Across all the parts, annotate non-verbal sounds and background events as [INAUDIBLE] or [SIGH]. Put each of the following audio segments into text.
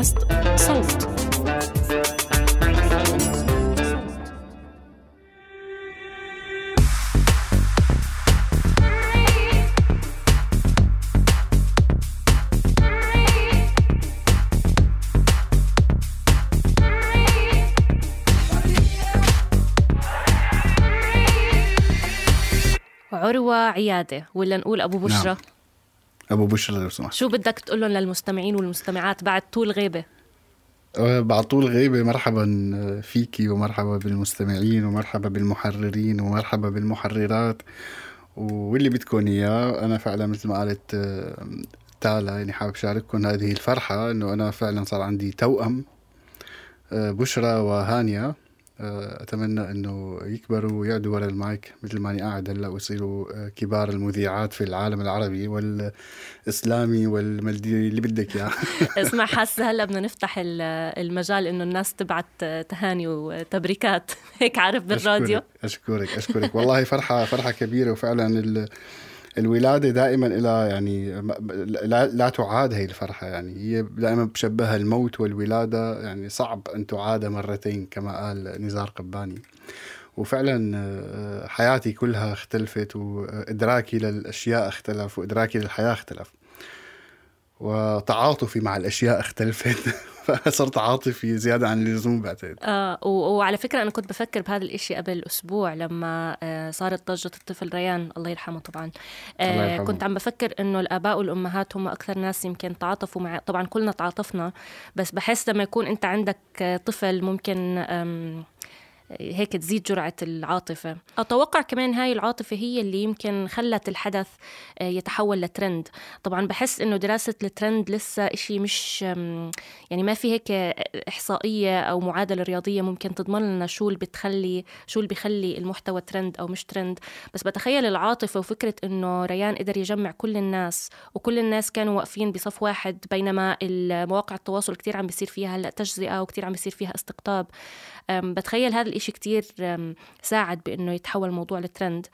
بودكاست صوت عروة عيادة ولا نقول أبو بشرى نعم. أبو بشرى لو سمحت. شو بدك تقول لهم للمستمعين والمستمعات بعد طول غيبة؟ أه، بعد طول غيبة مرحبا فيكي ومرحبا بالمستمعين ومرحبا بالمحررين ومرحبا بالمحررات. واللي بدكم إياه أنا فعلا مثل ما قالت أه، تالا يعني حابب أشارككم هذه الفرحة إنه أنا فعلا صار عندي توأم أه، بشرى وهانيا أتمنى إنه يكبروا ويقعدوا ورا المايك مثل ما أنا قاعد هلأ ويصيروا آه، كبار المذيعات في العالم العربي والإسلامي والمالدي اللي بدك إياه. [LAUGHS] اسمع حاسة هلأ بدنا نفتح المجال إنه الناس تبعت تهاني وتبريكات. [LAUGHS] هيك عارف بالراديو. أشكرك أشكرك, أشكرك. والله فرحة فرحة كبيرة وفعلا الولادة دائما لها يعني لا, لا تعاد هي الفرحة يعني. هي دائما بشبهها الموت والولادة يعني. صعب أن تعاد مرتين كما قال نزار قباني. وفعلا آه، حياتي كلها اختلفت وإدراكي للأشياء اختلف وإدراكي للحياة اختلف. وتعاطفي مع الأشياء اختلفت. [LAUGHS] [LAUGHS] فصرت عاطفي زيادة عن اللزوم بعتقد آه وعلى فكرة أنا كنت بفكر بهذا الإشي قبل أسبوع لما آه صارت ضجة الطفل ريان الله يرحمه طبعا آه الله يرحمه. كنت عم بفكر إنه الآباء والأمهات هم أكثر ناس يمكن تعاطفوا مع طبعا كلنا تعاطفنا بس بحس لما يكون أنت عندك طفل ممكن هيك تزيد جرعة العاطفة. أتوقع كمان هاي العاطفة هي اللي يمكن خلت الحدث آه، يتحول لترند. طبعا بحس إنه دراسة الترند لسه إشي مش يعني ما في هيك إحصائية أو معادلة رياضية ممكن تضمن لنا شو اللي بتخلي شو اللي بيخلي المحتوى ترند أو مش ترند. بس بتخيل العاطفة وفكرة إنه ريان قدر يجمع كل الناس وكل الناس كانوا واقفين بصف واحد بينما المواقع التواصل كتير عم بيصير فيها هلأ تجزئة وكتير عم بيصير فيها استقطاب. بتخيل هذا الإشي كتير ساعد بأنه يتحول الموضوع لترند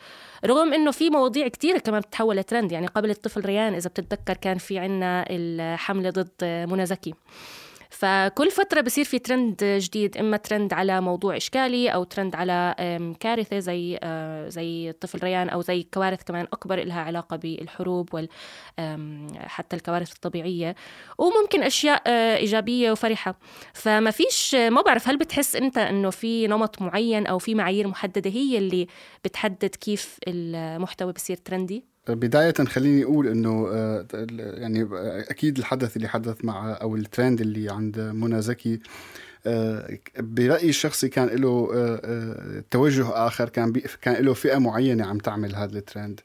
رغم أنه في مواضيع كتير كمان بتتحول لترند يعني قبل الطفل ريان إذا بتتذكر كان في عنا الحملة ضد منى زكي. فكل فترة بصير في ترند جديد إما ترند على موضوع إشكالي أو ترند على كارثة زي آه، زي الطفل ريان أو زي كوارث كمان أكبر إلها علاقة بالحروب وال حتى الكوارث الطبيعية وممكن أشياء آه، إيجابية وفرحة فما فيش ما بعرف هل بتحس أنت أنه في نمط معين أو في معايير محددة هي اللي بتحدد كيف المحتوى بصير ترندي؟ بداية خليني أقول إنه آه، يعني أكيد الحدث اللي حدث مع أو الترند اللي عند منى زكي آه، برأيي الشخصي كان له آه، توجه آخر كان كان له فئة معينة عم تعمل هذا الترند.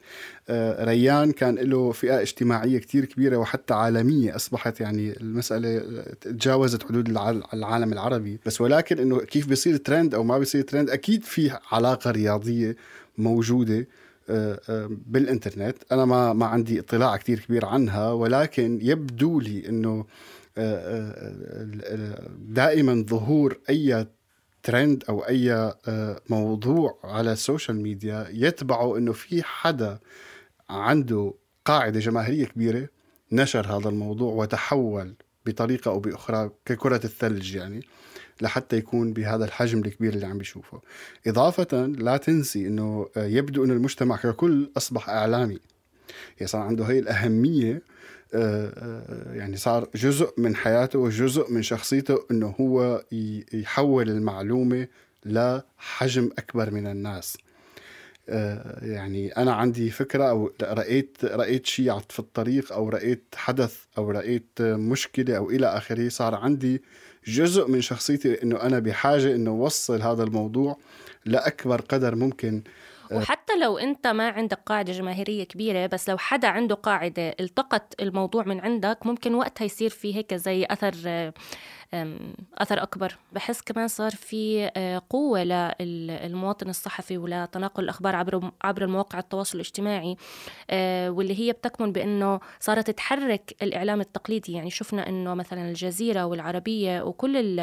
ريان كان له فئة اجتماعية كتير كبيرة وحتى عالمية أصبحت يعني المسألة تجاوزت حدود العالم العربي. بس ولكن إنه كيف بيصير ترند أو ما بيصير ترند أكيد في علاقة رياضية موجودة. بالإنترنت. أنا ما ما عندي اطلاع كثير كبير عنها ولكن يبدو لي إنه آه، دائما ظهور أي ترند أو أي موضوع على ال social media يتبعه إنه في حدا عنده قاعدة جماهيرية كبيرة نشر هذا الموضوع وتحول بطريقة أو بأخرى ككرة الثلج يعني. لحتى يكون بهذا الحجم الكبير اللي عم بيشوفه. إضافة لا تنسي أنه يبدو أن المجتمع ككل أصبح إعلامي. يعني صار عنده هي الأهمية آه، آه، يعني صار جزء من حياته وجزء من شخصيته إنه هو يحول المعلومة لحجم أكبر من الناس. آه، يعني أنا عندي فكرة أو رأيت رأيت شيء في الطريق أو رأيت حدث أو رأيت مشكلة أو إلى آخره صار عندي جزء من شخصيتي انه أنا بحاجة إنه أوصل هذا الموضوع لأكبر قدر ممكن. آه، وحتى لو أنت ما عندك قاعدة جماهيرية كبيرة بس لو حدا عنده قاعدة التقط الموضوع من عندك ممكن وقتها يصير في هيك زي أثر أثر أكبر. بحس كمان صار في آه، قوة للمواطن الصحفي ولتناقل الأخبار عبر عبر المواقع التواصل الاجتماعي آه، واللي هي بتكمن بأنه صارت تحرك الإعلام التقليدي. يعني شفنا أنه مثلا الجزيرة والعربية وكل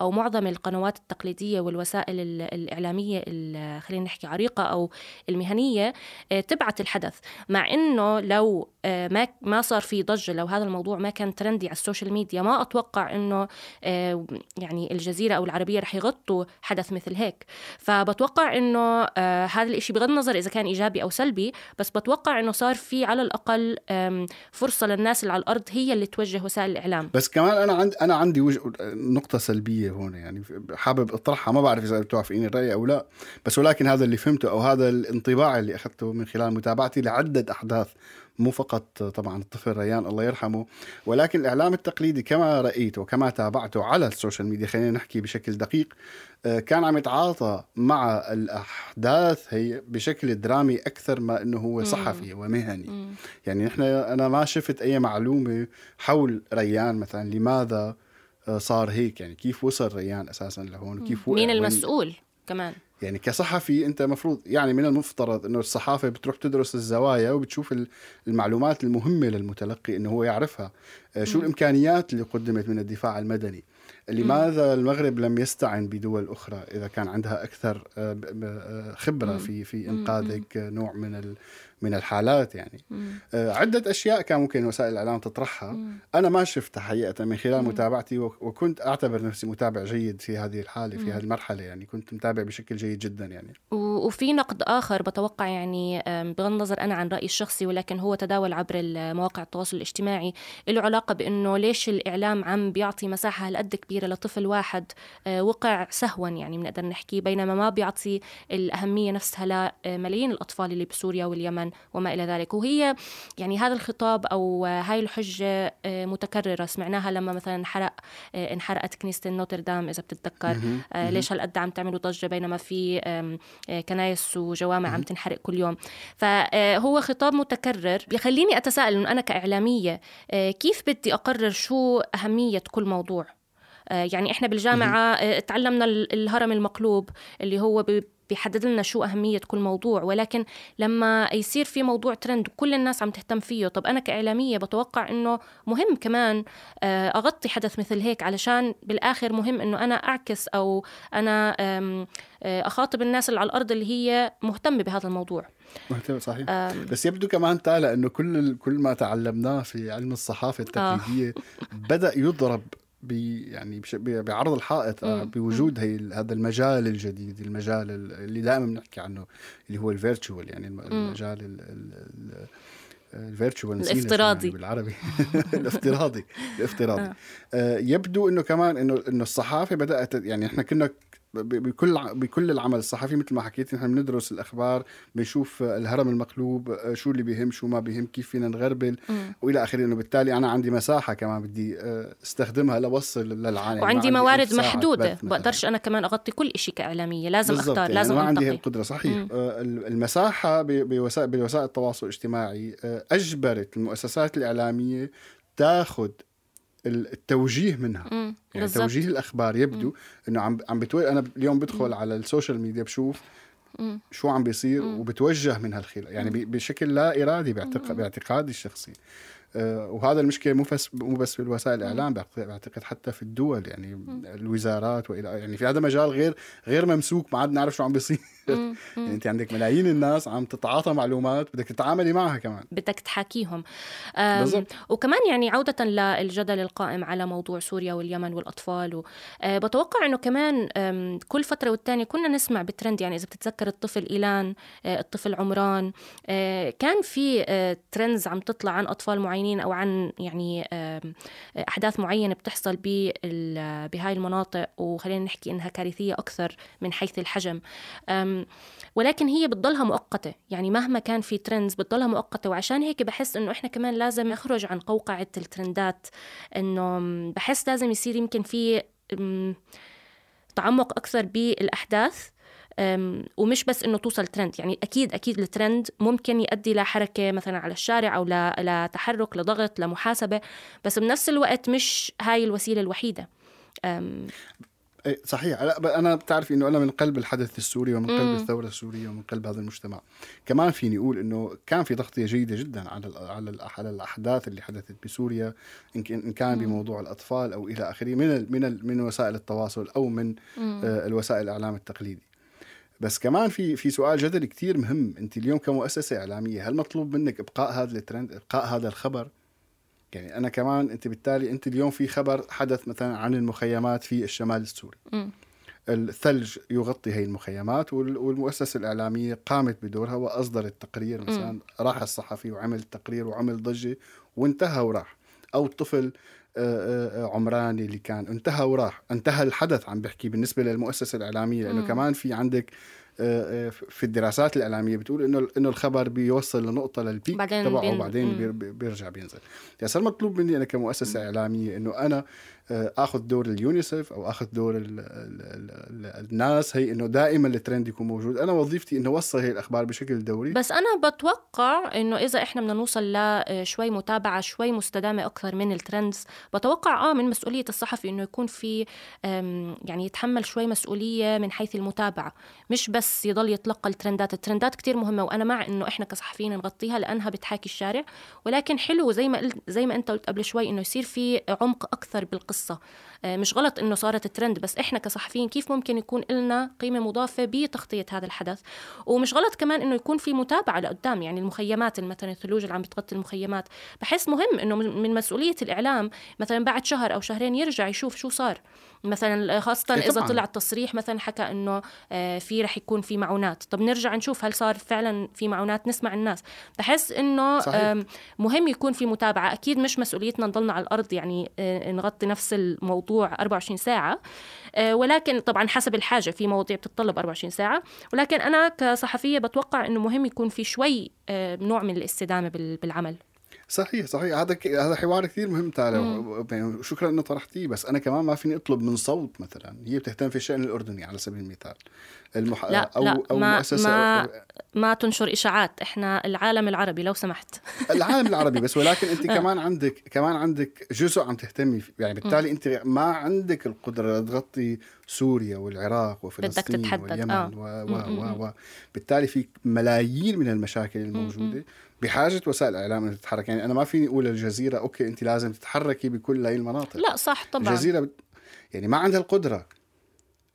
أو معظم القنوات التقليدية والوسائل الإعلامية خلينا نحكي عريقة أو المهنية آه، تبعت الحدث. مع أنه لو ما ما صار في ضجة لو هذا الموضوع ما كان trendy على ال social media ما أتوقع إنه آه، يعني الجزيرة أو العربية رح يغطوا حدث مثل هيك. فبتوقع إنه هذا الإشي بغض النظر إذا كان إيجابي أو سلبي بس بتوقع إنه صار في على الأقل فرصة للناس اللي على الأرض هي اللي توجه وسائل الإعلام. بس كمان أنا عندي أنا عندي وجه نقطة سلبية هون يعني حابب أطرحها ما بعرف إذا بتوافقيني الرأي أو لا بس ولكن هذا اللي فهمته أو هذا الانطباع اللي أخذته من خلال متابعتي لعدة أحداث مو فقط طبعا الطفل ريان الله يرحمه. ولكن الإعلام التقليدي كما رايته وكما تابعته على ال social media خلينا نحكي بشكل دقيق آه، كان عم يتعاطى مع الأحداث هي بشكل درامي أكثر ما إنه هو صحفي ومهني يعني نحن أنا ما شفت أي معلومة حول ريان مثلا لماذا آه، صار هيك؟ يعني كيف وصل ريان أساسا لهون؟ كيف مين المسؤول كمان؟ يعني كصحفي أنت مفروض يعني من المفترض إنه الصحافة بتروح تدرس الزوايا وبتشوف المعلومات المهمة للمتلقي إنه هو يعرفها. آه، شو الإمكانيات اللي قدمت من الدفاع المدني؟ لماذا المغرب لم يستعن بدول أخرى إذا كان عندها أكثر آه، آه، خبرة في في انقاذ نوع من من الحالات يعني مم. آه، عدة أشياء كان ممكن وسائل الإعلام تطرحها مم. أنا ما شفتها حقيقة من خلال مم. متابعتي وكنت أعتبر نفسي متابع جيد في هذه الحالة في هذه المرحلة يعني كنت متابع بشكل جيد جدا يعني وفي نقد آخر بتوقع يعني بغض النظر أنا عن رأيي الشخصي ولكن هو تداول عبر مواقع التواصل الاجتماعي له علاقة بأنه ليش الإعلام عم بيعطي مساحة هالقد كبيرة لطفل واحد آه، وقع سهوا يعني بنقدر نحكي بينما ما بيعطي الأهمية نفسها لملايين الأطفال اللي بسوريا واليمن وما إلى ذلك. وهي يعني هذا الخطاب أو هاي الحجة آه، متكررة. سمعناها لما مثلا انحرق آه، انحرقت كنيسة نوتردام إذا بتتذكر. آه، ليش هالقد عم تعملوا ضجة؟ بينما في كنايس وجوامع عم تنحرق كل يوم. فهو خطاب متكرر. بيخليني أتساءل إنه أنا كإعلامية كيف بدي أقرر شو أهمية كل موضوع؟ يعني إحنا بالجامعة تعلمنا الهرم المقلوب اللي هو بيحدد لنا شو أهمية كل موضوع ولكن لما يصير في موضوع ترند وكل الناس عم تهتم فيه. طب أنا كإعلامية بتوقع إنه مهم كمان آه، أغطي حدث مثل هيك علشان بالآخر مهم إنه أنا أعكس أو أنا آه، أخاطب الناس اللي على الأرض اللي هي مهتمة بهذا الموضوع. مهتم صحيح. بس يبدو كمان تالا إنه كل كل ما تعلمناه في علم الصحافة التقليدية آه. بدأ يضرب يعني بعرض الحائط آه، بوجود هي هذا المجال الجديد المجال اللي دائما بنحكي عنه اللي هو ال virtual يعني المجال الفيرتشوال الافتراضي. يعني بالعربي. [LAUGHS] الافتراضي الافتراضي. آه. آه. يبدو إنه كمان إنه إنه الصحافة بدأت يعني إحنا كنا بكل بكل العمل الصحفي مثل ما حكيت نحن بندرس الأخبار بنشوف الهرم المقلوب آه، شو اللي بيهم شو ما بيهم كيف فينا نغربل. وإلى آخره. إنه بالتالي أنا عندي مساحة كمان بدي آه، استخدمها لوصل للعالم. وعندي موارد محدودة. بقدرش أنا كمان أغطي كل شيء كإعلامية. لازم أختار يعني لازم ما عندي القدره صحيح. م. آه، المساحة بوسائل بوسائل التواصل الاجتماعي أجبرت المؤسسات الإعلامية تاخذ التوجيه منها مم. يعني بالزبط. توجيه الأخبار يبدو إنه عم عم بتو... أنا اليوم بدخل مم. على ال social media بشوف مم. شو عم بيصير مم. وبتوجه من هالخبر يعني مم. بشكل لا إرادي باعتقاد باعتقادي الشخصي آه، وهذا المشكلة مو بس مو بس في الوسائل الإعلام بعتقد حتى في الدول يعني الوزارات والى يعني في هذا مجال غير غير ممسوك ما عاد نعرف شو عم بيصير [LAUGHS] يعني انت عندك ملايين الناس عم تتعاطى معلومات بدك تتعاملي معها كمان. بدك تحاكيهم. وكمان يعني عودة للجدل القائم على موضوع سوريا واليمن والأطفال و... أه بتوقع إنه كمان كل فترة والتانية كنا نسمع بترند يعني إذا بتتذكر الطفل إيلان أه الطفل عمران أه كان في trends عم تطلع عن أطفال معينين أو عن يعني أحداث معينة بتحصل بهاي المناطق وخلينا نحكي إنها كارثية أكثر من حيث الحجم. ولكن هي بتضلها مؤقتة. يعني مهما كان في trends بتضلها مؤقتة. وعشان هيك بحس إنه إحنا كمان لازم نخرج عن قوقعة الترندات. إنه بحس لازم يصير يمكن في تعمق أكثر بالأحداث ومش بس إنه توصل ترند يعني أكيد أكيد الترند ممكن يؤدي لحركه مثلا على الشارع أو لتحرك لضغط لمحاسبة. بس بنفس الوقت مش هاي الوسيلة الوحيدة. صحيح. لا أنا بتعرفي إنه أنا من قلب الحدث السوري ومن قلب الثورة السورية ومن قلب هذا المجتمع. كمان فيني أقول إنه كان في تغطيه جيدة جدا على على على الأحداث اللي حدثت بسوريا إن كان بموضوع الأطفال أو إلى آخره من من من وسائل التواصل أو من آه، الوسائل الإعلام التقليدي. بس كمان في في سؤال جذري كثير مهم. أنت اليوم كمؤسسة إعلامية هل مطلوب منك إبقاء هذا الترند إبقاء هذا الخبر؟ يعني أنا كمان أنت بالتالي أنت اليوم في خبر حدث مثلا عن المخيمات في الشمال السوري. م. الثلج يغطي هي المخيمات والمؤسسة الإعلامية قامت بدورها وأصدرت تقرير مثلا راح الصحفي وعمل تقرير وعمل ضجة وانتهى وراح. أو طفل آه، آه، عمراني اللي كان انتهى وراح. انتهى الحدث عم بحكي بالنسبة للمؤسسة الإعلامية لأنه كمان في عندك آه، في الدراسات الإعلامية بتقول إنه إنه الخبر بيوصل لنقطة للبيك تبعه وبعدين بيرجع بينزل. يعني صار مطلوب مني أنا كمؤسسة إعلامية إنه أنا آخذ دور اليونيسف أو آخذ دور ال ال ال الناس. هي إنه دائما الترند يكون موجود. أنا وظيفتي إنه أوصل هي الأخبار بشكل دوري. بس أنا بتوقع إنه إذا إحنا بدنا نوصل لشوي متابعة شوي مستدامة أكثر من الترندز بتوقع آه من مسؤولية الصحفي إنه يكون في يعني يتحمل شوي مسؤولية من حيث المتابعة مش بس يضل يتلقى الترندات. الترندات كتير مهمة وأنا مع إنه إحنا كصحفيين نغطيها لأنها بتحاكي الشارع. ولكن حلو زي ما زي ما أنت قلت قبل شوي إنه يصير في عمق أكثر بالقصة القصة آه، مش غلط إنه صارت ترند بس إحنا كصحفيين كيف ممكن يكون لنا قيمة مضافة بتغطية هذا الحدث؟ ومش غلط كمان إنه يكون في متابعة لقدام يعني المخيمات مثلا الثلوج اللي عم بتغطي المخيمات. بحس مهم إنه من مسؤولية الإعلام مثلا بعد شهر أو شهرين يرجع يشوف شو صار. مثلا خاصة إيه إذا طلع التصريح مثلا حكى إنه آه، في رح يكون في معونات. طب نرجع نشوف هل صار فعلا في معونات؟ نسمع الناس. بحس إنه مهم يكون في متابعة. أكيد مش مسؤوليتنا نضلنا على الأرض يعني آه، نغطي نفس الموضوع 24 ساعة. آه، ولكن طبعا حسب الحاجة في مواضيع بتتطلب 24 ساعة. ولكن أنا كصحفية بتوقع إنه مهم يكون في شوي نوع من الاستدامة بالعمل. صحيح صحيح. هذا ك... هذا حوار كثير مهم تعالى يعني شكرا إنه طرحتيه بس أنا كمان ما فيني أطلب من صوت مثلا. هي بتهتم في الشان الأردني على سبيل المثال. المح... لا أو لا أو ما مؤسسة ما, أو... ما تنشر إشاعات. إحنا العالم العربي لو سمحت. [LAUGHS] العالم العربي بس ولكن أنت آه. كمان عندك كمان عندك جزء عم تهتمي فيه. يعني بالتالي أنت ما عندك القدرة تغطي سوريا والعراق وفلسطين واليمن آه. و... و... و... و... بالتالي في ملايين من المشاكل الموجودة. بحاجة وسائل الاعلام ان تتحرك. يعني أنا ما فيني أقول للجزيرة okay أنت لازم تتحركي بكل هاي المناطق. لا صح طبعا. الجزيرة يعني ما عندها القدرة.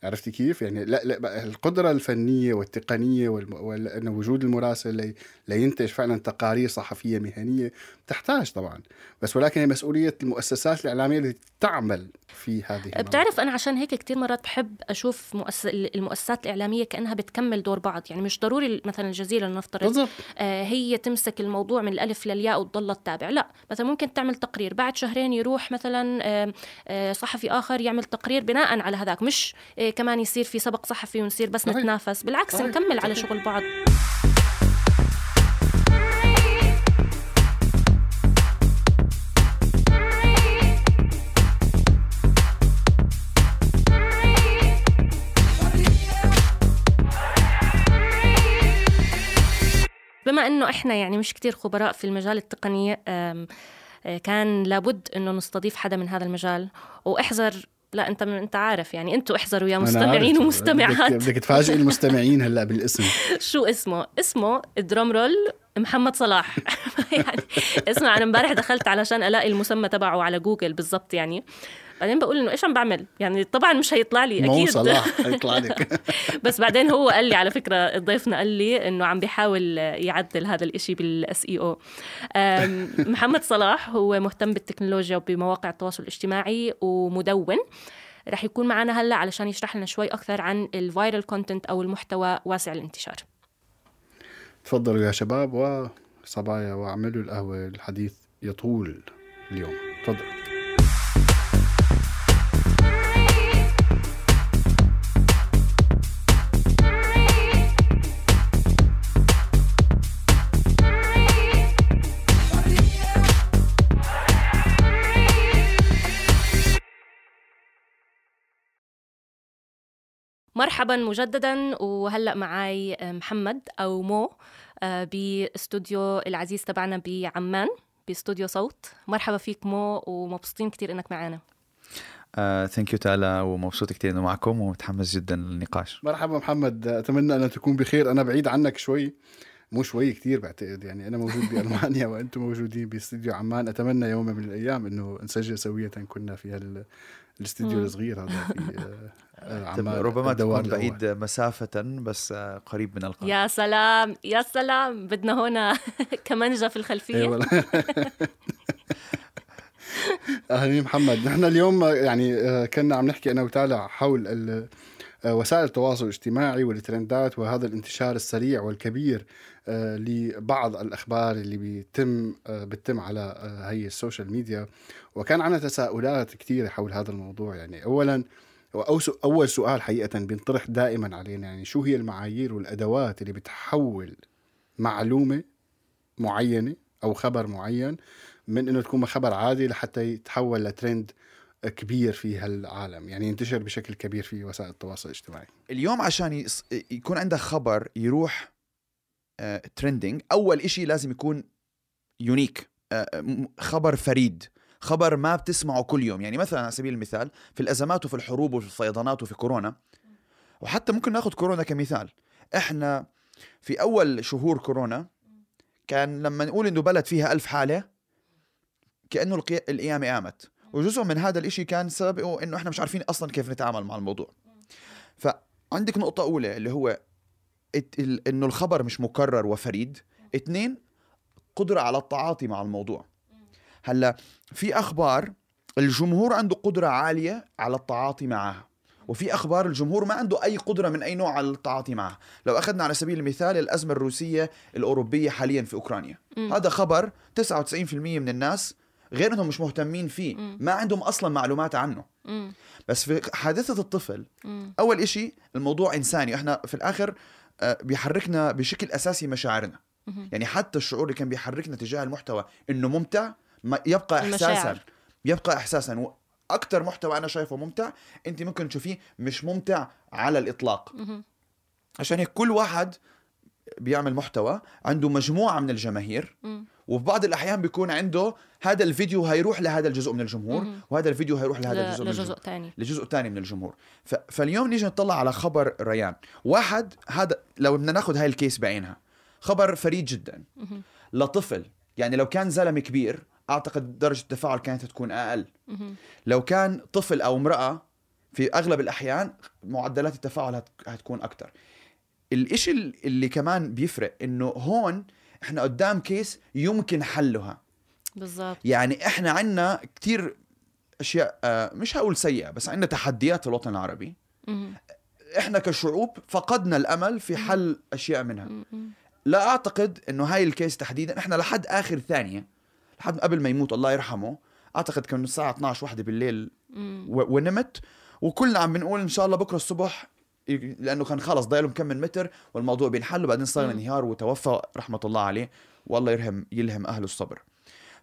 عرفتي كيف؟ يعني لا, لا القدرة الفنية والتقنية وال... وجود المراسل لي... لينتج فعلا تقارير صحفية مهنية تحتاج طبعا. بس ولكن هي مسؤولية المؤسسات الإعلامية التي تعمل في هذه. بتعرف أنا عشان هيك كثير مرات بحب أشوف مؤسس... المؤسسات الإعلامية كأنها بتكمل دور بعض يعني مش ضروري مثلا الجزيرة لنفترض بالضبط. آه هي تمسك الموضوع من الألف للياء وتضل تتابع لا مثلا ممكن تعمل تقرير بعد شهرين يروح مثلا آه آه صحفي آخر يعمل تقرير بناء على هذاك مش آه كمان يصير في سبق صحفي ونصير بس صحيح. نتنافس بالعكس صحيح. نكمل على شغل بعض بما انه إحنا يعني مش كتير خبراء في المجال التقني آه، كان لابد إنه نستضيف حدا من هذا المجال. وإحذر لا أنت أنت عارف يعني أنتوا احذروا يا مستمعين ومستمعات. بدك تفاجئي المستمعين هلأ بالاسم. [LAUGHS] شو اسمه؟ اسمه drum roll محمد صلاح. [LAUGHS] يعني اسمع أنا امبارح دخلت علشان ألاقي المسمى تبعه على جوجل بالضبط يعني. بعدين بقول إنه إيش عم بعمل؟ يعني طبعا مش هيطلع لي أكيد. مو صلاح [LAUGHS] هيطلع لك. [LAUGHS] بس بعدين هو قال لي على فكرة ضيفنا قال لي إنه عم بيحاول يعدل هذا الإشي بال SEO. [LAUGHS] محمد صلاح هو مهتم بالتكنولوجيا وبمواقع التواصل الاجتماعي ومدون. رح يكون معنا هلأ علشان يشرح لنا شوي أكثر عن ال viral content أو المحتوى واسع الانتشار. تفضلوا يا شباب وصبايا واعملوا القهوة الحديث يطول اليوم. تفضل. مرحبا مجددا وهلأ معي محمد أو مو آه، باستوديو العزيز تبعنا بعمان باستوديو صوت. مرحبا فيك مو ومبسوطين كثير إنك معنا thank uh, you تالا ومبسوط كثير إنه معكم ومتحمس جدا للنقاش. مرحبا محمد أتمنى أن تكون بخير. أنا بعيد عنك شوي مو شوي كثير بعتقد يعني أنا موجود بألمانيا وأنتم موجودين باستديو عمان. أتمنى يوم من الأيام إنه نسجل سوية كنا في الاستديو الصغير هذا في [LAUGHS] ربما تكون بعيد مسافة بس قريب من القلب. يا سلام يا سلام بدنا هنا [LAUGHS] كمنجة في الخلفية. [LAUGHS] أهلا محمد نحن اليوم يعني كنا عم نحكي أنا وتالا حول وسائل التواصل الاجتماعي والترندات وهذا الانتشار السريع والكبير آه، لبعض الأخبار اللي بيتم آه، بتتم على آه، هي السوشيال ميديا. وكان عندنا تساؤلات كثيره حول هذا الموضوع. يعني اولا أول سؤال حقيقه بينطرح دائما علينا. يعني شو هي المعايير والأدوات اللي بتحول معلومة معينة أو خبر معين من إنه تكون خبر عادي لحتى يتحول لترند كبير في هالعالم يعني ينتشر بشكل كبير في وسائل التواصل الاجتماعي. اليوم عشان يكون عندك خبر يروح ترندنج آه، أول إشي لازم يكون يونيك آه، خبر فريد خبر ما بتسمعه كل يوم. يعني مثلا على سبيل المثال في الأزمات وفي الحروب وفي الفيضانات وفي كورونا وحتى ممكن ناخذ كورونا كمثال. إحنا في أول شهور كورونا كان لما نقول إنه بلد فيها ألف حالة كأنه القيامه قامت. وجزء من هذا الإشي كان سببه إنه إحنا مش عارفين أصلا كيف نتعامل مع الموضوع. فعندك نقطة أولى اللي هو إنه الخبر مش مكرر وفريد. اثنين قدرة على التعاطي مع الموضوع. هلأ في أخبار الجمهور عنده قدرة عالية على التعاطي معها وفي أخبار الجمهور ما عنده أي قدرة من أي نوع على التعاطي معها. لو أخذنا على سبيل المثال الأزمة الروسية الأوروبية حاليا في أوكرانيا. م. هذا خبر 99% من الناس غير انهم مش مهتمين فيه م. ما عندهم أصلا معلومات عنه م. بس في حادثة الطفل م. أول إشي الموضوع إنساني إحنا في الآخر آه، بيحركنا بشكل أساسي مشاعرنا م. يعني حتى الشعور اللي كان بيحركنا تجاه المحتوى إنه ممتع ما يبقى احساسا المشاعر. يبقى احساسا وأكثر محتوى أنا شايفه ممتع أنت ممكن تشوفيه مش ممتع على الإطلاق م. عشان هيك كل واحد بيعمل محتوى عنده مجموعة من الجماهير م. وفي بعض الأحيان بيكون عنده هذا الفيديو هيروح لهذا الجزء من الجمهور. وهذا الفيديو هيروح لهذا الجزء من لجزء ثاني لجزء ثاني من الجمهور. ف... فاليوم نيجي نطلع على خبر ريان. واحد هذا لو بدنا ناخذ هاي الكيس بعينها. خبر فريد جدا. لطفل. يعني لو كان زلمة كبير أعتقد درجة التفاعل كانت تكون أقل. لو كان طفل أو امرأة في أغلب الأحيان معدلات التفاعل هت... هتكون أكثر الإشي اللي كمان بيفرق إنه هون إحنا قدام كيس يمكن حلها. بالضبط. يعني إحنا عندنا كثير أشياء آه، مش هقول سيئة بس عندنا تحديات في الوطن العربي. إحنا كشعوب فقدنا الأمل في حل أشياء منها. لا أعتقد إنه هاي الكيس تحديدا إحنا لحد آخر ثانية لحد قبل ما يموت الله يرحمه أعتقد كان الساعة 12 واحدة بالليل ونمت وكلنا عم بنقول إن شاء الله بكرة الصبح لأنه كان خلص ضايله كم من متر والموضوع بينحل وبعدين صار انهيار وتوفى رحمة الله عليه والله يرحم يلهم اهله الصبر.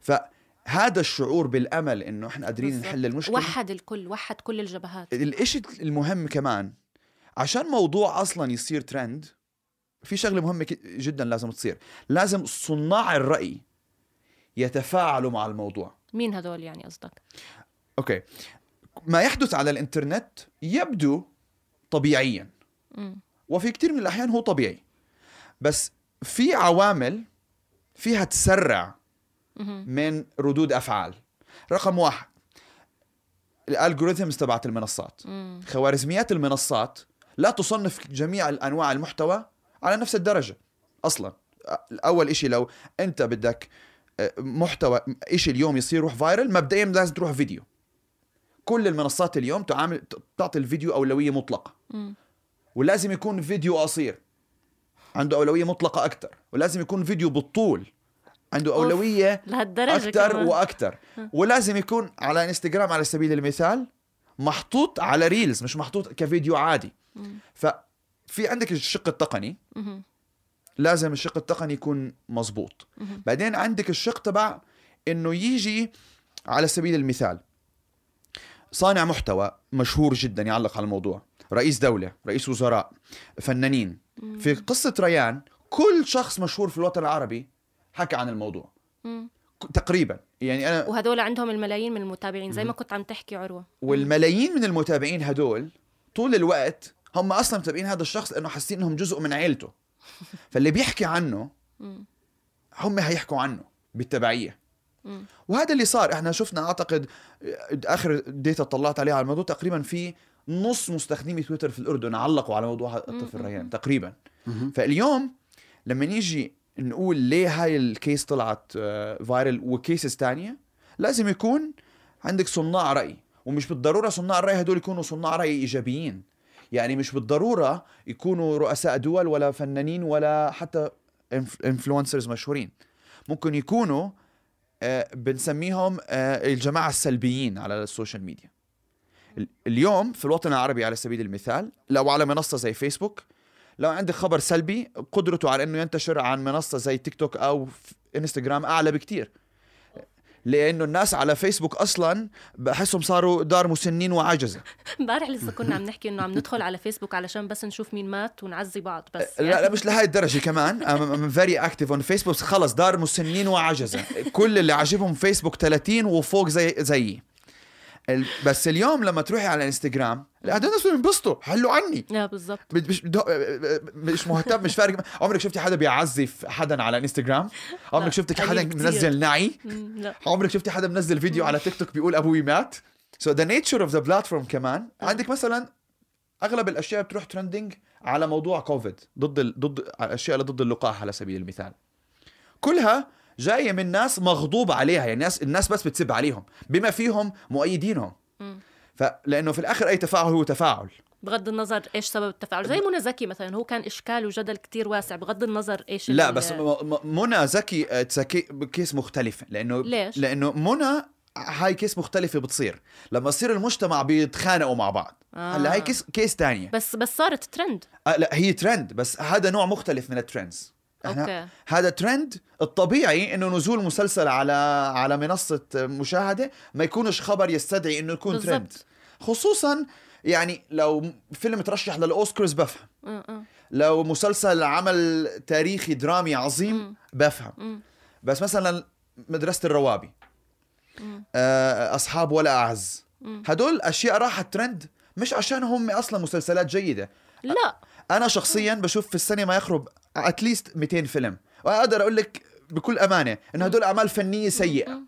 فهذا الشعور بالأمل إنه إحنا قادرين نحل المشكلة وحد الكل وحد كل الجبهات. الإشي المهم كمان عشان موضوع أصلا يصير ترند في شغلة مهمة جدا لازم تصير. لازم صناع الرأي يتفاعلوا مع الموضوع. مين هذول يعني قصدك؟ أوكي. ما يحدث على الإنترنت يبدو طبيعيا. م. وفي كثير من الأحيان هو طبيعي. بس في عوامل فيها تسرع من ردود أفعال. رقم واحد ال algorithms تبعت المنصات. خوارزميات المنصات لا تصنف جميع انواع المحتوى على نفس الدرجة أصلا. أول إشي لو أنت بدك آه، محتوى إشي اليوم يصير يروح viral مبدئيا لازم تروح فيديو. كل المنصات اليوم تعامل تعطي الفيديو أولوية مطلقة. ولازم يكون فيديو قصير. عنده أولوية مطلقة أكثر ولازم يكون فيديو بالطول. عنده أولوية أكثر وأكثر ولازم يكون على إنستغرام على سبيل المثال محطوط على ريلز مش محطوط كفيديو عادي. ففي عندك الشق التقني. لازم الشق التقني يكون مزبوط بعدين عندك الشق تبع إنه يجي على سبيل المثال صانع محتوى مشهور جدا يعلق على الموضوع رئيس دولة رئيس وزراء فنانين. في قصة ريان كل شخص مشهور في الوطن العربي حكى عن الموضوع. مم. تقريبا. يعني أنا وهدول عندهم الملايين من المتابعين زي ما كنت عم تحكي عروة. والملايين من المتابعين هدول طول الوقت هم أصلا متابعين هذا الشخص لأنه حاسين إنهم جزء من عيلته. [LAUGHS] فاللي بيحكي عنه هم هيحكوا عنه بالتبعية. وهذا اللي صار. إحنا شفنا أعتقد آخر data طلعت عليها على الموضوع تقريبا في نص مستخدمي تويتر في الأردن علقوا على موضوع الطفل ريان تقريبا. فاليوم لما نيجي نقول ليه هاي ال case طلعت viral آه، و cases تانية لازم يكون عندك صناع رأي. ومش بالضرورة صناع الرأي هدول يكونوا صناع رأي إيجابيين. يعني مش بالضرورة يكونوا رؤساء دول ولا فنانين ولا حتى influencers مشهورين. ممكن يكونوا بنسميهم آه، الجماعة السلبيين على ال social media. اليوم في الوطن العربي على سبيل المثال لو على منصة زي فيسبوك لو عندك خبر سلبي قدرته على إنه ينتشر عن منصة زي تيك توك أو انستغرام أعلى بكتير. لأنه الناس على فيسبوك أصلا بحسهم صاروا دار مسنين وعجزه امبارح لسه كنا عم نحكي إنه عم ندخل على فيسبوك علشان بس نشوف مين مات ونعزي بعض بس يعني. لا لا مش لهي الدرجة كمان. I'm very active on فيسبوك خلص دار مسنين وعجزه كل اللي عاجبهم فيسبوك 30 وفوق زي زيي. بس اليوم لما تروحي على الانستغرام هذول الناس بينبسطوا حلوا عني. لا بالضبط. مش مش مهتم مش فارق. عمرك شفتي حدا بيعزف حدا على انستغرام عمرك شفتي حدا منزل نعي؟ لا. عمرك شفتي حدا منزل فيديو على تيك توك بيقول أبوي مات؟ so the nature of the platform كمان. عندك مثلا أغلب الأشياء بتروح trending على موضوع كوفيد ضد ال... ضد الاشياء اللي ضد اللقاح على سبيل المثال. كلها جاية من ناس مغضوب عليها يعني الناس الناس بس بتسب عليهم بما فيهم مؤيدينهم. فلانه في الآخر أي تفاعل هو تفاعل. بغض النظر إيش سبب التفاعل. زي منى زكي مثلا هو كان إشكال وجدل كتير واسع. بغض النظر إيش لا بس منى زكي آه، case مختلفة. لأنه ليش؟ لأنه منى هاي case مختلفة بتصير. لما يصير المجتمع بيتخانقوا مع بعض. آه. هلأ هاي case case ثانية بس بس صارت ترند. آه لا هي ترند بس هذا نوع مختلف من ال trends. okay. هذا ترند الطبيعي إنه نزول مسلسل على على منصة مشاهدة ما يكونش خبر يستدعي إنه يكون بالزبط. ترند خصوصا يعني لو فيلم ترشح للأوسكارز بفهم. لو مسلسل عمل تاريخي درامي عظيم بفهم. بس مثلا مدرسة الروابي. آه، أصحاب ولا أعز. هدول أشياء راحت ترند مش عشان هم أصلا مسلسلات جيدة. لا. أنا شخصيا بشوف في السنة ما يخرب اتليست 200 فيلم وأقدر أقول لك بكل أمانة إنه هدول أعمال فنية سيئة.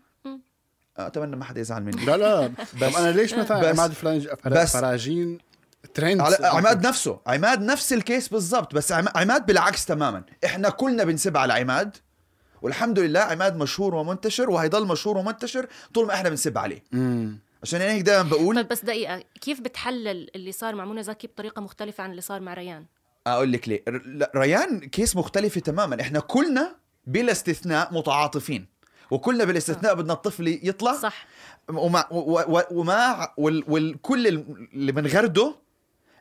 أتمنى ما حدا يزعل مني. لا لا. [LAUGHS] بس أنا ليش مثلا عماد فلانج بس. فراجين ترند على عماد نفسه عماد نفس الكيس بالضبط بس عماد بالعكس تماما. إحنا كلنا بنسب على عماد والحمد لله عماد مشهور ومنتشر وهيضل مشهور ومنتشر طول ما إحنا بنسب عليه. مم. عشان هيك دائما بقول. طيب بس دقيقة كيف بتحلل اللي صار مع منى زكي بطريقة مختلفة عن اللي صار مع ريان؟ أقول لك ليه. ريان كيس مختلفة تماما. إحنا كلنا بلا استثناء متعاطفين وكلنا بالاستثناء آه. بدنا الطفل يطلع. صح. وما وما والكل اللي بنغرده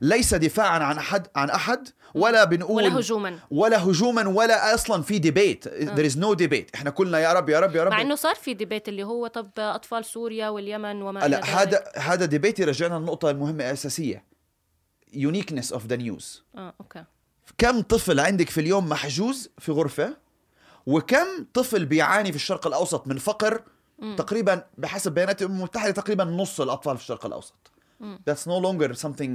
ليس دفاعا عن احد عن أحد ولا بنقول ولا هجوما. ولا هجوما ولا أصلا في debate there is no debate إحنا كلنا يا رب يا رب يا رب. مع إنه صار في debate اللي هو طب أطفال سوريا واليمن وما لا هذا هذا debate يرجعنا للنقطة المهمة الاساسيه uniqueness of the news آه okay. كم طفل عندك في اليوم محجوز في غرفة؟ وكم طفل بيعاني في الشرق الأوسط من فقر؟ مم. تقريبا بحسب بيانات الامم المتحده تقريبا نص الأطفال في الشرق الأوسط. That's no longer something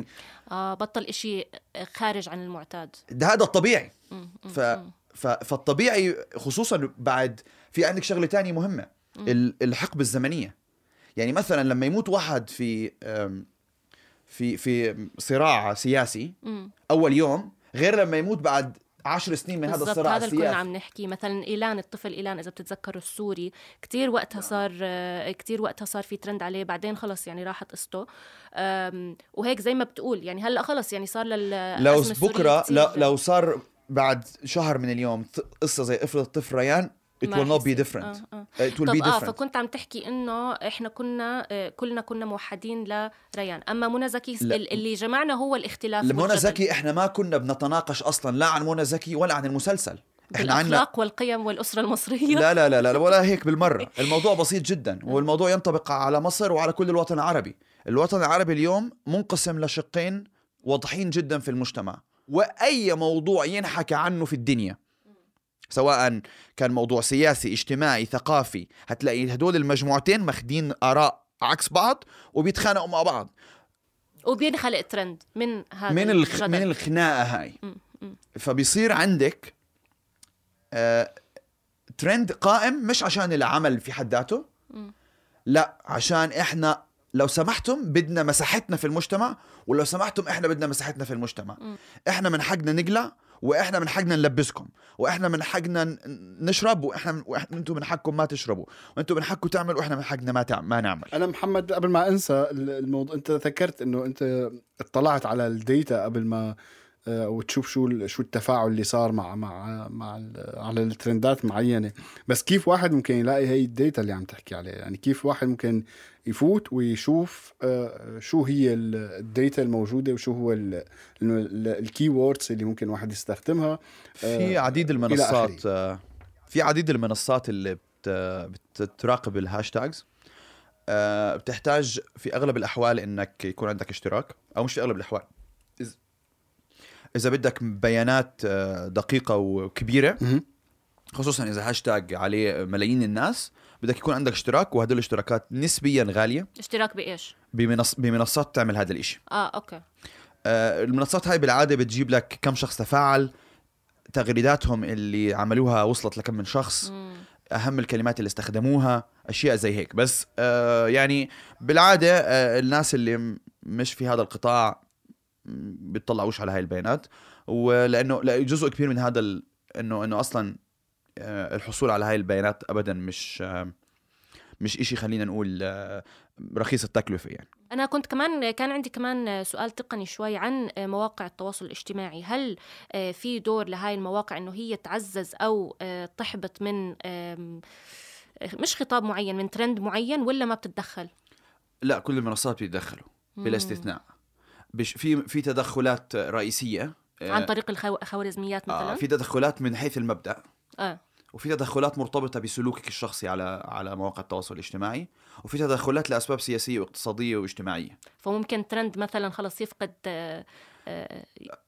آه بطل إشي خارج عن المعتاد. ده هذا الطبيعي. ف... ف... فالطبيعي خصوصا بعد في عندك شغلة تانية مهمة الحقبه الزمنية. يعني مثلا لما يموت واحد في في في صراع سياسي أول يوم غير لما يموت بعد عشر سنين من هذا الصراع هذا اللي كنا عم نحكي. مثلا إيلان الطفل إيلان إذا بتتذكروا السوري كتير وقتها صار كتير وقتها صار في ترند عليه. بعدين خلص يعني راحت قصته وهيك زي ما بتقول يعني هلأ خلص يعني صار لل لو بكرة لو صار بعد شهر من اليوم قصة زي إفرض الطفل ريان it will not be different. آه آه. it will طب be different. آه فكنت عم تحكي إنه إحنا كنا آه كلنا كنا موحدين لريان. أما منى زكي اللي جمعنا هو الاختلاف منى زكي إحنا ما كنا بنتناقش أصلا لا عن منى زكي ولا عن المسلسل. إحنا عندنا والقيم والأسرة المصرية. لا لا لا لا ولا هيك بالمرة. [LAUGHS] الموضوع بسيط جدا والموضوع ينطبق على مصر وعلى كل الوطن العربي. الوطن العربي اليوم منقسم لشقين واضحين جدا في المجتمع وأي موضوع ينحكى عنه في الدنيا. سواء كان موضوع سياسي اجتماعي ثقافي. هتلاقي هدول المجموعتين ماخدين آراء عكس بعض وبيتخانقوا مع بعض. وبينخلق ترند من هذا من الخ... من الخناقة هاي. فبيصير عندك آه... ترند قائم مش عشان العمل في حد ذاته. لا عشان إحنا لو سمحتم بدنا مساحتنا في المجتمع ولو سمحتم إحنا بدنا مساحتنا في المجتمع. م. إحنا من حقنا نقلع وإحنا من حقنا نلبسكم وإحنا من حقنا نشرب وإحنا وأنتم من حقكم ما تشربوا وأنتم من حقكم تعملوا وإحنا من حقنا ما تعمل ما نعمل. أنا محمد قبل ما أنسى الموضوع أنت ذكرت إنه أنت اطلعت على ال data قبل ما وتشوف شو شو التفاعل اللي صار مع مع مع على ال trendات معينة. بس كيف واحد ممكن يلاقي هي ال data اللي عم تحكي عليها؟ يعني كيف واحد ممكن يفوت ويشوف آه، شو هي ال- ال data الموجودة وشو هو ال keywords اللي ممكن واحد يستخدمها في آه، عديد إلى المنصات. آه، في عديد المنصات اللي بت بتراقب ال hashtags. آه، بتحتاج في أغلب الأحوال إنك يكون عندك اشتراك أو مش في أغلب الأحوال إذا بدك بيانات آه، دقيقة وكبيرة. خصوصا إذا هاشتاج عليه ملايين الناس بدك يكون عندك اشتراك وهدول الاشتراكات نسبيا غالية اشتراك بإيش؟ بمنص بمنصات تعمل هذا الإشي آه okay آه، المنصات هاي بالعادة بتجيب لك كم شخص تفاعل تغريداتهم اللي عملوها وصلت لكم من شخص مم. أهم الكلمات اللي استخدموها أشياء زي هيك بس آه يعني بالعادة آه الناس اللي مش في هذا القطاع بيطلعوش على هاي البيانات. ولأنه لا جزء كبير من هذا ال... إنه إنه أصلا آه الحصول على هاي البيانات ابدا مش آه مش إشي خلينا نقول آه رخيص التكلفة يعني. أنا كنت كمان كان عندي كمان سؤال تقني شوي عن مواقع التواصل الاجتماعي. هل في دور لهاي المواقع إنه هي تعزز أو تحبط من مش خطاب معين من ترند معين ولا ما بتتدخل؟ لا كل المنصات بيتدخلوا بلا استثناء. في في تدخلات رئيسية آه، عن طريق الخو- الخوارزميات مثلا؟ آه في تدخلات من حيث المبدأ آه. وفي تدخلات مرتبطة بسلوكك الشخصي على على مواقع التواصل الاجتماعي وفي تدخلات لأسباب سياسية واقتصادية واجتماعية فممكن ترند مثلا خلص يفقد آه، آه،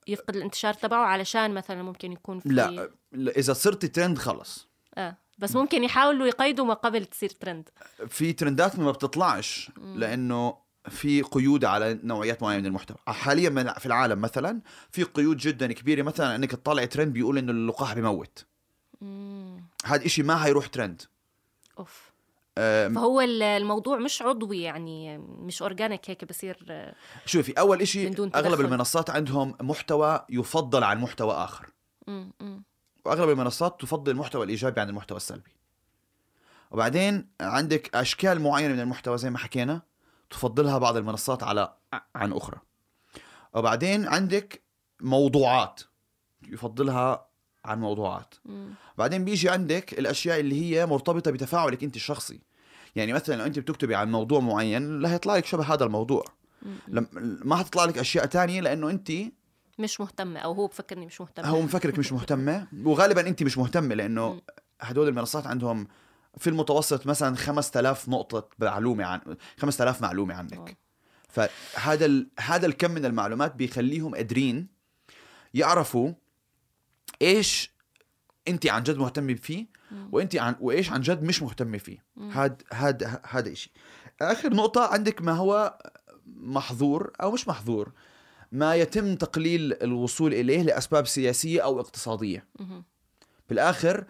يفقد الانتشار تبعه علشان مثلا ممكن يكون في لا لا، إذا صرت ترند خلص آه. بس ممكن يحاولوا يقيدوا ما قبل تصير ترند في ترندات ما بتطلعش لأنه في قيود على نوعيات معينة من المحتوى. حاليا في العالم مثلا في قيود جدا كبيرة مثلا إنك تطلع ترند بيقول إنه اللقاح بيموت. هذا إشي ما هيروح ترند. أوف. فهو ال- الموضوع مش عضوي يعني مش اورجانيك هيك بصير شوفي أول إشي أغلب. المنصات عندهم محتوى يفضل عن محتوى آخر. مم، مم. وأغلب المنصات تفضل المحتوى الإيجابي عن المحتوى السلبي. وبعدين عندك أشكال معينة من المحتوى زي ما حكينا. تفضلها بعض المنصات على عن أخرى وبعدين عندك موضوعات يفضلها عن موضوعات مم. بعدين بيجي عندك الأشياء اللي هي مرتبطة بتفاعلك أنت الشخصي يعني مثلا لو أنت بتكتبي عن موضوع معين لا هيطلع لك شبه هذا الموضوع. لم ما حتطلع لك أشياء تانية لأنه أنت مش مهتمة أو هو بفكرني مش مهتمة هو مفكرك مش مهتمة وغالبا أنت مش مهتمة لأنه مم. هدول المنصات عندهم في المتوسط مثلا 5000 نقطة معلومة عن 5000 معلومة. عنك فهذا ال... هذا الكم من المعلومات بيخليهم قادرين يعرفوا إيش أنت عن جد مهتمة فيه. وأنت عن وإيش عن جد مش مهتمة فيه. هاد هاد هذا شيء آخر نقطة عندك ما هو محظور أو مش محظور ما يتم تقليل الوصول إليه لأسباب سياسية أو اقتصادية مهم. بالآخر ال- ال-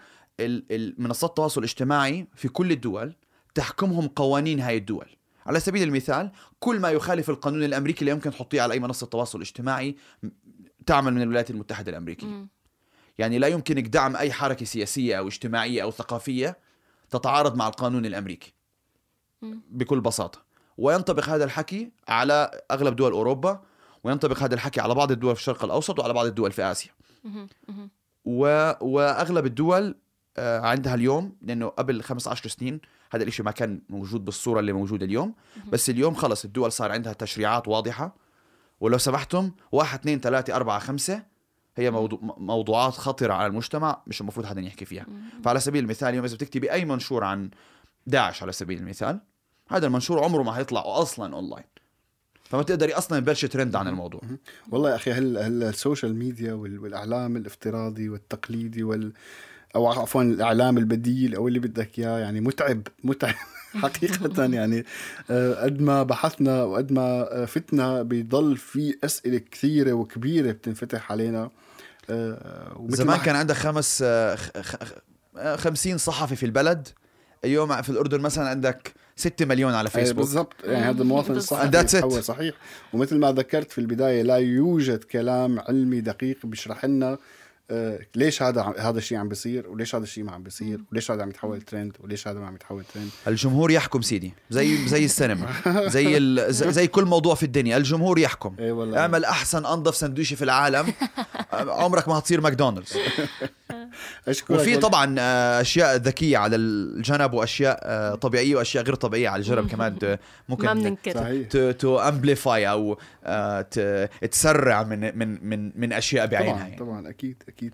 منصات التواصل الاجتماعي في كل الدول تحكمهم قوانين هاي الدول على سبيل المثال كل ما يخالف القانون الأمريكي اللي يمكن تحطيه على أي منصة تواصل اجتماعي تعمل من الولايات المتحدة الأمريكية. يعني لا يمكنك دعم أي حركة سياسية أو اجتماعية أو ثقافية تتعارض مع القانون الأمريكي. بكل بساطة وينطبق هذا الحكي على أغلب دول أوروبا وينطبق هذا الحكي على بعض الدول في الشرق الأوسط وعلى بعض الدول في آسيا. و... وأغلب الدول عندها اليوم لأنه قبل 15 سنين هذا الإشي ما كان موجود بالصورة اللي موجودة اليوم. بس اليوم خلص الدول صار عندها تشريعات واضحة. ولو سمحتم واحد اثنين ثلاثة أربعة خمسة هي موضوع موضوعات خطرة على المجتمع مش المفروض حدا يحكي فيها. فعلى سبيل المثال اليوم إذا بتكتبي أي منشور عن داعش على سبيل المثال هذا المنشور عمره ما هيطلع أصلا أونلاين فما تقدري أصلا يبلش ترند عن الموضوع. والله يا أخي هل هل ال social media وال- والإعلام الافتراضي والتقليدي وال أو عفوا الإعلام البديل أو اللي بدك إياه يعني متعب متعب [LAUGHS] حقيقة [LAUGHS] يعني. آه، قد ما بحثنا وقد ما آه، فتنا بيضل في أسئلة كثيرة وكبيرة بتنفتح علينا. آه، زمان ما كان عندك خمس خ- خ- خمسين صحفي في البلد. اليوم في الأردن مثلا عندك 6 مليون على فيسبوك. بالضبط. يعني هذا المواطن الصحفي. هو صحيح. ومثل ما ذكرت في البداية لا يوجد كلام علمي دقيق بيشرح لنا آه، ليش هذا هذا الشيء عم بيصير؟ وليش هذا الشيء ما عم بيصير؟ وليش هذا عم يتحول ترند؟ وليش هذا ما عم يتحول ترند؟ الجمهور يحكم سيدي زي زي السينما زي ال... زي كل موضوع في الدنيا الجمهور يحكم. اي والله. اعمل أحسن أنظف سندويشة في العالم عمرك ما هتصير ماكدونالدز. [LAUGHS] أشكرك وفي. طبعا آه، أشياء ذكية على الجنب وأشياء آه، طبيعية وأشياء غير طبيعية على الجنب [LAUGHS] كمان ت- ما ممكن بننكر. صحيح. to amplify أو تسرع من من من من أشياء بعينها طبعا يعني. طبعا أكيد أكيد.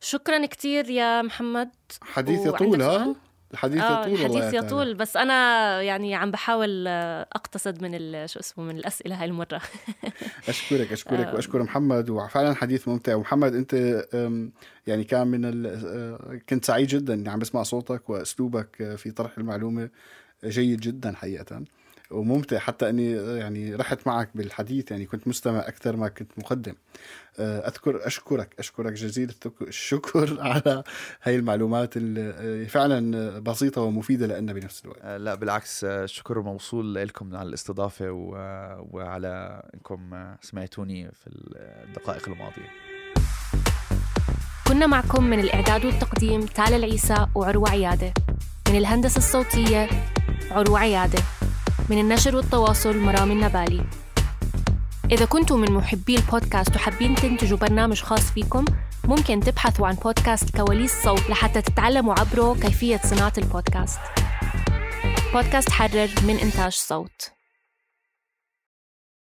شكرا كتير يا محمد. حديث يطول ها؟ الحديث آه يطول الحديث يطول بس أنا يعني عم بحاول آه، أقتصد من ال- شو اسمه من الأسئلة هاي المرة. [LAUGHS] أشكرك أشكرك آه. وأشكر محمد. وفعلا حديث ممتع. ومحمد أنت يعني كان من ال... آه، كنت سعيد جدا إني عم بسمع صوتك وأسلوبك آه، في طرح المعلومة جيد جدا حقيقه وممتع حتى أني آه، يعني رحت معك بالحديث يعني كنت مستمع أكثر ما كنت مقدم. آه، أذكر أشكرك أشكرك جزيل الشكر [LAUGHS] على هاي المعلومات اللي فعلا بسيطة ومفيدة لنا بنفس الوقت. آه، لا بالعكس آه، الشكر موصول لكم على الاستضافة آه، وعلى إنكم آه، سمعتوني في الدقائق الماضية. كنا معكم من الإعداد والتقديم تالا العيسى وعروة عيادة. من الهندسة الصوتية عروة عيادة. من النشر والتواصل مرام النبالي. إذا كنتم من محبي البودكاست وحابين تنتجوا برنامج خاص فيكم ممكن تبحثوا عن بودكاست كواليس صوت لحتى تتعلموا عبره كيفية صناعة البودكاست. بودكاست حرر من إنتاج صوت.